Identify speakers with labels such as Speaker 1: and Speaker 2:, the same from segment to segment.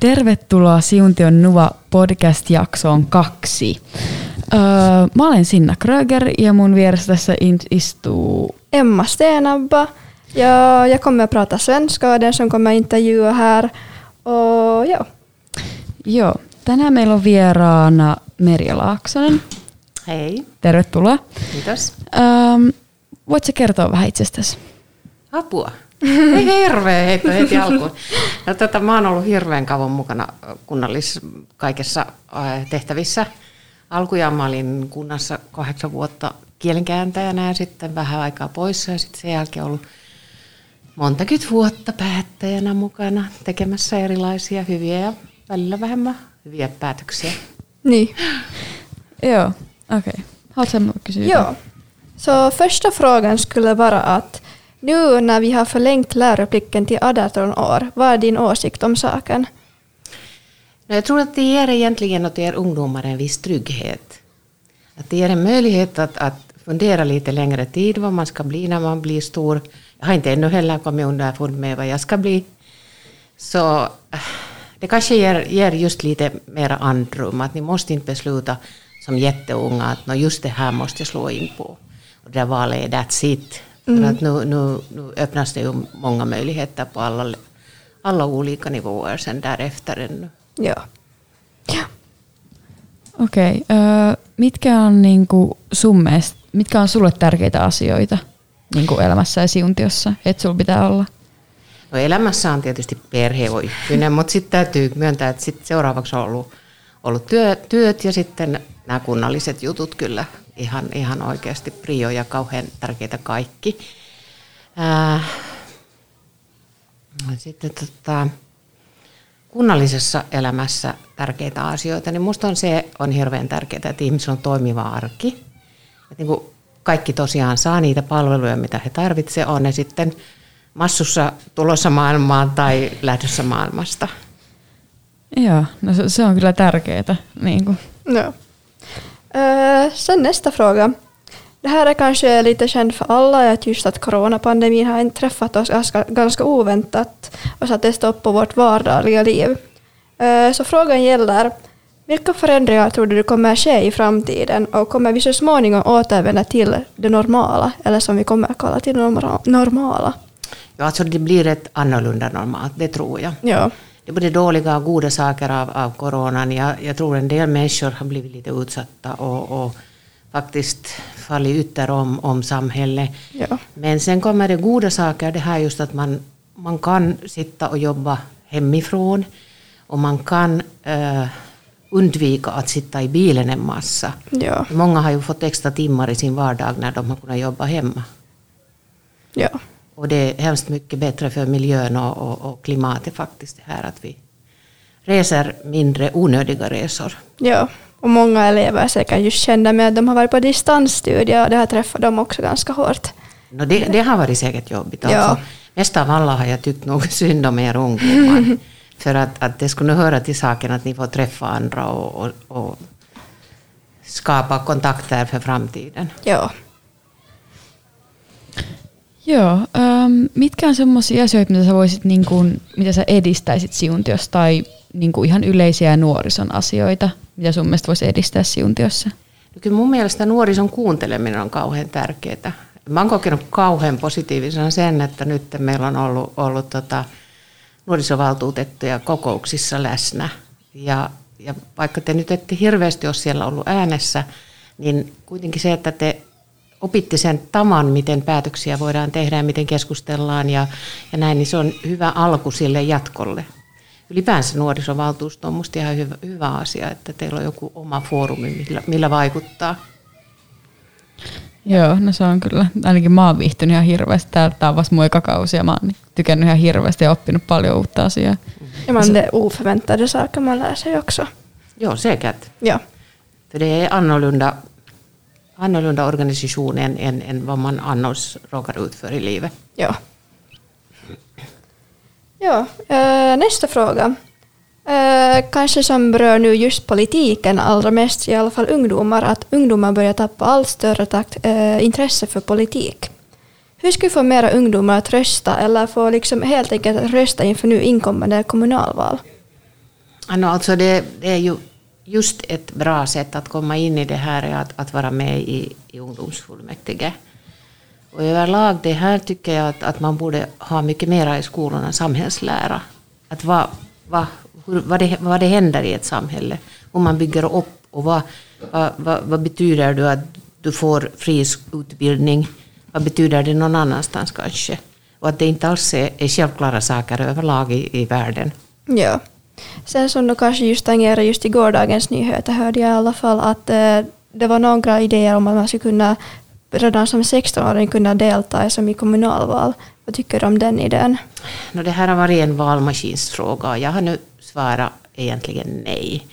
Speaker 1: Tervetuloa Siuntion Nuva podcast-jaksoon kaksi. Öö, mä olen Sinna Kröger ja mun vieressä tässä istuu
Speaker 2: Emma Stenabba. Ja jag kommer att prata svenska, den som kommer intervjua här. Och ja.
Speaker 1: Joo, tänään meillä on vieraana Merja Laaksonen.
Speaker 3: Hei.
Speaker 1: Tervetuloa.
Speaker 3: Kiitos.
Speaker 1: Öö, voitko kertoa vähän itsestäsi?
Speaker 3: Apua. Ei hirveä heitto heti alkuun. No, tota, mä oon ollut hirveän kauan mukana kunnallis kaikessa tehtävissä. Alkujaan mä olin kunnassa kahdeksan vuotta kielenkääntäjänä ja sitten vähän aikaa poissa ja sitten sen jälkeen ollut montakymmentä vuotta päättäjänä mukana tekemässä erilaisia hyviä ja välillä vähemmän hyviä päätöksiä.
Speaker 2: Niin.
Speaker 1: Joo, okej. Okay. Haluatko kysyä?
Speaker 2: Ja. Så första frågan skulle vara att nu när vi har förlängt läroplikten till 18 år, vad är din åsikt om saken?
Speaker 3: Jag tror att det ger egentligen åt er ungdomar en viss trygghet. Att det ger en möjlighet att, att fundera lite längre tid vad man ska bli när man blir stor. Jag har inte ännu heller kommit underfund med vad jag ska bli. Så eh, det kanske ger, ger just lite mera andrum. Att ni måste inte besluta som jätteunga att just det här måste jag slå in på. Och det där valet är that's it. Mm. För att nu, nu, nu öppnas det ju många möjligheter på alla, alla olika nivåer sen därefter ännu.
Speaker 2: Ja. ja.
Speaker 1: Okei. Okay. Öö, mitkä on niinku sun mielestä, mitkä on sulle tärkeitä asioita niinku elämässä ja siuntiossa, että sulla pitää olla?
Speaker 3: No elämässä on tietysti perhe on ykkönen, mutta sitten täytyy myöntää, että sit seuraavaksi on ollut, ollut työ, työt ja sitten nämä kunnalliset jutut kyllä ihan, ihan oikeasti prio ja kauhean tärkeitä kaikki. Ää, sitten tota, kunnallisessa elämässä tärkeitä asioita, niin minusta on se on hirveän tärkeää, että ihmisillä on toimiva arki. Että niin kuin kaikki tosiaan saa niitä palveluja, mitä he tarvitsevat, on ne sitten massussa tulossa maailmaan tai lähdössä maailmasta.
Speaker 1: Joo, no se, se on kyllä tärkeää. Niin kuin.
Speaker 2: Ja. Uh, sen nästa fråga. Det här är kanske lite känt för alla, att just att coronapandemin har inträffat oss ganska, ganska oväntat och satt stopp på vårt vardagliga liv. Så frågan gäller, vilka förändringar tror du kommer ske i framtiden och kommer vi så småningom återvända till det normala, eller som vi kommer att kalla till normala?
Speaker 3: Ja, alltså det blir ett annorlunda normalt, det tror jag.
Speaker 2: Ja.
Speaker 3: Det är både dåliga och goda saker av, av coronan. Jag, jag tror en del människor har blivit lite utsatta och, och faktiskt fallit ytter om, om samhället.
Speaker 2: Ja.
Speaker 3: Men sen kommer det goda saker, det här just att man, man kan sitta och jobba hemifrån och man kan uh, undvika att sitta i bilen en massa.
Speaker 2: Ja.
Speaker 3: Många har ju fått extra timmar i sin vardag när de har kunnat jobba hemma.
Speaker 2: Ja.
Speaker 3: Och det är hemskt mycket bättre för miljön och, och, och klimatet faktiskt det här att vi reser mindre onödiga resor.
Speaker 2: Ja, och många elever är säkert just kända med att de har varit på distansstudier och det har träffat dem också ganska hårt.
Speaker 3: No det, det har varit säkert jobbigt.
Speaker 2: Ja.
Speaker 3: Alltså, mest av alla har jag tyckt nog synd om er ungdomar. För att, att det skulle höra till saken att ni får träffa andra och, och, och skapa kontakter för framtiden.
Speaker 2: Ja.
Speaker 1: Joo, ähm, mitkä on semmoisia asioita, mitä sä voisit, niin kuin, mitä sä edistäisit siuntiossa tai niin kuin ihan yleisiä nuorison asioita, mitä sun mielestä voisi edistää siuntiossa?
Speaker 3: No kyllä mun mielestä nuorison kuunteleminen on kauhean tärkeää. Mä oon kokenut kauhean positiivisena sen, että nyt meillä on ollut, ollut tota, nuorisovaltuutettuja kokouksissa läsnä. Ja, ja vaikka te nyt ette hirveästi ole siellä ollut äänessä, niin kuitenkin se, että te opitte sen tavan, miten päätöksiä voidaan tehdä ja miten keskustellaan ja, ja näin, niin se on hyvä alku sille jatkolle. Ylipäänsä nuorisovaltuusto on minusta ihan hyvä, hyvä asia, että teillä on joku oma foorumi, millä, millä vaikuttaa.
Speaker 1: Joo, no se on kyllä. Ainakin mä oon viihtynyt ihan hirveästi. Tää on vasta mun eka kausi ja mä oon tykännyt ihan hirveästi ja oppinut paljon uutta asiaa.
Speaker 2: Ja man det oförväntade saker man lär sig också.
Speaker 3: Joo, säkert.
Speaker 2: Ja.
Speaker 3: För det är annorlunda, annorlunda organisation än, än, än vad man annars råkar ut för i livet.
Speaker 2: Ja. Ja, eh, nästa fråga. Eh, kanske som berör nu just politiken allra mest, i alla fall ungdomar, att ungdomar börjar tappa allt större takt, eh, intresse för politik. Hur ska vi få mera ungdomar att rösta eller få liksom helt enkelt rösta inför nu inkommande kommunalval?
Speaker 3: Alltså det, det är ju just ett bra sätt att komma in i det här är att, att vara med i, i ungdomsfullmäktige. Och överlag det här tycker jag att, att man borde ha mycket mera i skolorna, samhällslära. Att vad, vad, hur, vad, det, vad det händer i ett samhälle, hur man bygger upp och vad, vad, vad, vad betyder det att du får fri utbildning, vad betyder det någon annanstans kanske? Och att det inte alls är, är självklara saker överlag i, i världen.
Speaker 2: Ja. Sen som då kanske just tangerar just i gårdagens nyheter hörde jag i alla fall att eh, det var några idéer om att man skulle kunna redan som 16-åring kunna delta som i kommunalval. Vad tycker du om den idén?
Speaker 3: No, det här har varit en valmaskinsfråga och jag har nu svarat egentligen nej.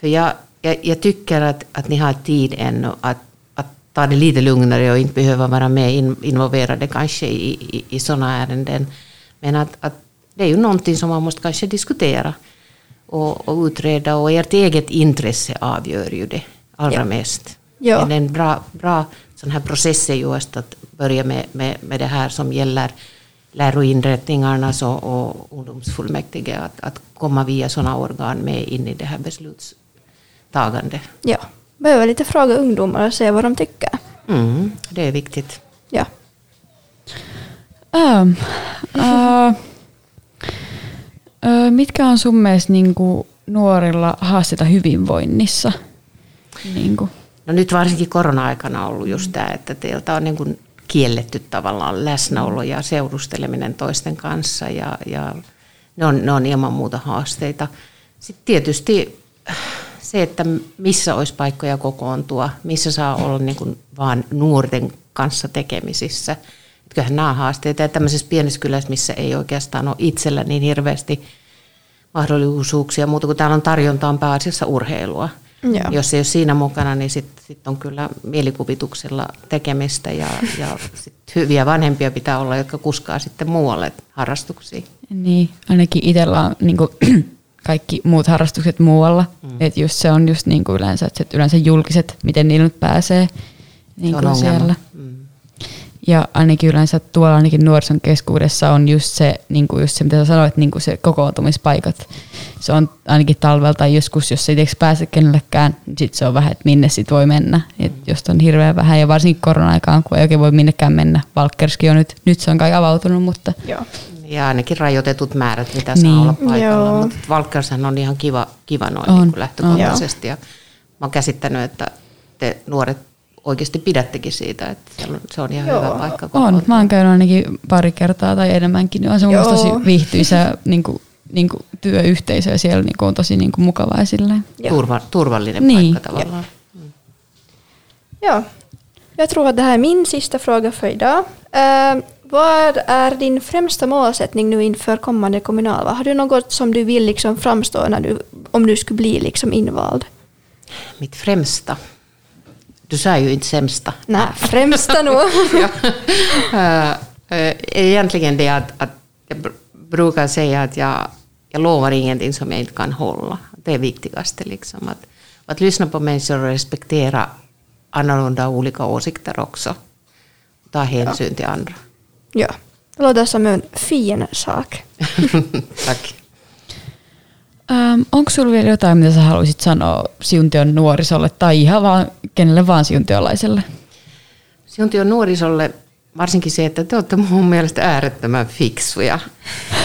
Speaker 3: För jag, jag, jag tycker att, att ni har tid ännu att, att ta det lite lugnare och inte behöva vara med in, involverade kanske i, i, i sådana ärenden. Men att, att det är ju någonting som man måste kanske diskutera och, och utreda och ert eget intresse avgör ju det allra ja. mest. Ja. Men en bra, bra sån här process är just att börja med, med, med det här som gäller läroinrättningarna så, och ungdomsfullmäktige, att, att komma via sådana organ med in i det här beslutstagandet.
Speaker 2: Ja, behöver lite fråga ungdomar och se vad de tycker.
Speaker 3: Mm, det är viktigt.
Speaker 2: Ja.
Speaker 1: Um, uh, uh, mitkä on sun mielestä niin kuin nuorilla haasteita hyvinvoinnissa? Niin kuin?
Speaker 3: No nyt varsinkin korona-aikana on ollut just tämä, että teiltä on niin kuin kielletty tavallaan läsnäolo ja seurusteleminen toisten kanssa ja, ja ne, on, ne on ilman muuta haasteita. Sitten tietysti se, että missä olisi paikkoja kokoontua, missä saa olla niin kuin vaan nuorten kanssa tekemisissä. Kyllähän nämä haasteita ja tämmöisessä pienessä kylässä, missä ei oikeastaan ole itsellä niin hirveästi mahdollisuuksia, muuta kuin täällä on tarjontaan pääasiassa urheilua – Joo. Jos ei ole siinä mukana, niin sitten sit on kyllä mielikuvituksella tekemistä ja, ja sit hyviä vanhempia pitää olla, jotka kuskaa sitten muualle harrastuksiin.
Speaker 1: Niin, ainakin itsellä on niin kuin, kaikki muut harrastukset muualla. Mm. Et just se on just niin kuin yleensä, että yleensä julkiset, miten niillä nyt pääsee niin kuin siellä. Mm. Ja ainakin yleensä tuolla ainakin nuorison keskuudessa on just se, niin kuin just se mitä sä sanoit, niin kuin se kokoontumispaikat. Se on ainakin talvelta tai joskus, jos ei pääse kenellekään, niin sit se on vähän, että minne sit voi mennä. Et jos on hirveän vähän ja varsinkin korona-aikaan, kun ei oikein voi minnekään mennä. Valkkerski on nyt, nyt se on kai avautunut, mutta...
Speaker 3: Joo. Ja ainakin rajoitetut määrät, mitä saa niin. olla paikalla. Mutta Valkkershan on ihan kiva, kiva noin on. Niin lähtökohtaisesti. On. Ja mä oon käsittänyt, että te nuoret oikeasti pidättekin siitä, että se on ihan Joo. hyvä paikka.
Speaker 1: On, mä oon käynyt ainakin pari kertaa tai enemmänkin, niin on se mun tosi viihtyisä niin kuin, niin kuin työyhteisö ja siellä niin kuin on tosi niin kuin mukavaa ja
Speaker 3: Turva, turvallinen niin. paikka tavallaan. Ja. Mm.
Speaker 2: Ja, jag tror att det här är min sista fråga för idag. Uh, vad är din främsta målsättning nu inför kommande kommunalval? Har du något som du vill liksom framstå när du, om du skulle bli liksom invald?
Speaker 3: Mitt främsta? Du sa ju inte sämsta.
Speaker 2: Nej, främsta nog. ja.
Speaker 3: Egentligen det att, att jag brukar säga att jag, jag lovar ingenting som jag inte kan hålla. Det är viktigaste. Liksom. Att, att lyssna på människor och respektera annorlunda olika åsikter också. Ta hänsyn ja. till andra.
Speaker 2: Ja, det låter som en fin sak.
Speaker 3: Tack.
Speaker 1: Ähm, onko sinulla vielä jotain, mitä sä haluaisit sanoa Siuntion nuorisolle tai ihan vaan kenelle vaan siuntiolaiselle?
Speaker 3: Siuntion nuorisolle varsinkin se, että te olette mun mielestä äärettömän fiksuja.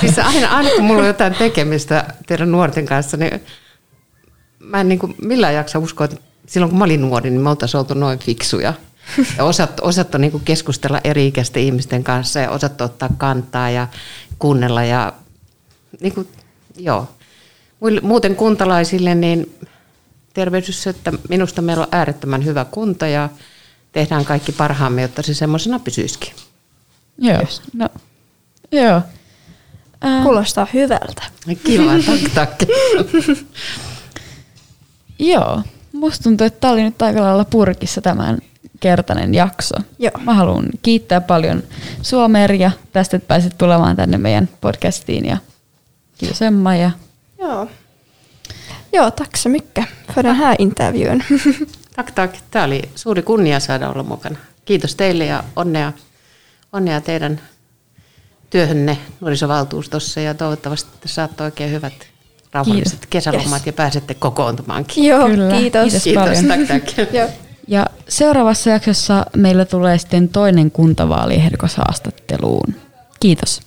Speaker 3: Siis aina, aina kun mulla on jotain tekemistä teidän nuorten kanssa, niin mä en niin kuin millään jaksa uskoa, että silloin kun mä olin nuori, niin me oltaisiin oltu noin fiksuja. Ja osattu, osattu niin kuin keskustella eri-ikäisten ihmisten kanssa ja osattu ottaa kantaa ja kuunnella ja niin kuin, joo muuten kuntalaisille niin tervehdys, että minusta meillä on äärettömän hyvä kunta ja tehdään kaikki parhaamme, jotta se semmoisena pysyisikin.
Speaker 1: Joo, yes. no, joo.
Speaker 2: Ähm. Kuulostaa hyvältä.
Speaker 3: Kiva, tak, tak.
Speaker 1: joo, musta tuntuu, että tämä oli nyt aika lailla purkissa tämän kertainen jakso.
Speaker 2: Joo.
Speaker 1: Mä haluan kiittää paljon Suomeria tästä, että pääsit tulemaan tänne meidän podcastiin ja kiitos Emma ja
Speaker 2: Ja. ja, tack så mycket för den här intervjun.
Speaker 3: tack, tack. Tämä oli suuri kunnia saada olla mukana. Kiitos teille ja onnea, onnea teidän työhönne nuorisovaltuustossa ja toivottavasti saatte oikein hyvät rauhalliset kesälomat
Speaker 2: Yes.
Speaker 3: ja pääsette kokoontumaankin.
Speaker 2: Joo,
Speaker 1: Kyllä,
Speaker 2: kiitos.
Speaker 1: kiitos.
Speaker 3: Kiitos,
Speaker 1: paljon.
Speaker 3: tack, tack.
Speaker 2: Joo.
Speaker 1: Ja seuraavassa jaksossa meillä tulee sitten toinen kuntavaaliehdokashaastatteluun. Kiitos.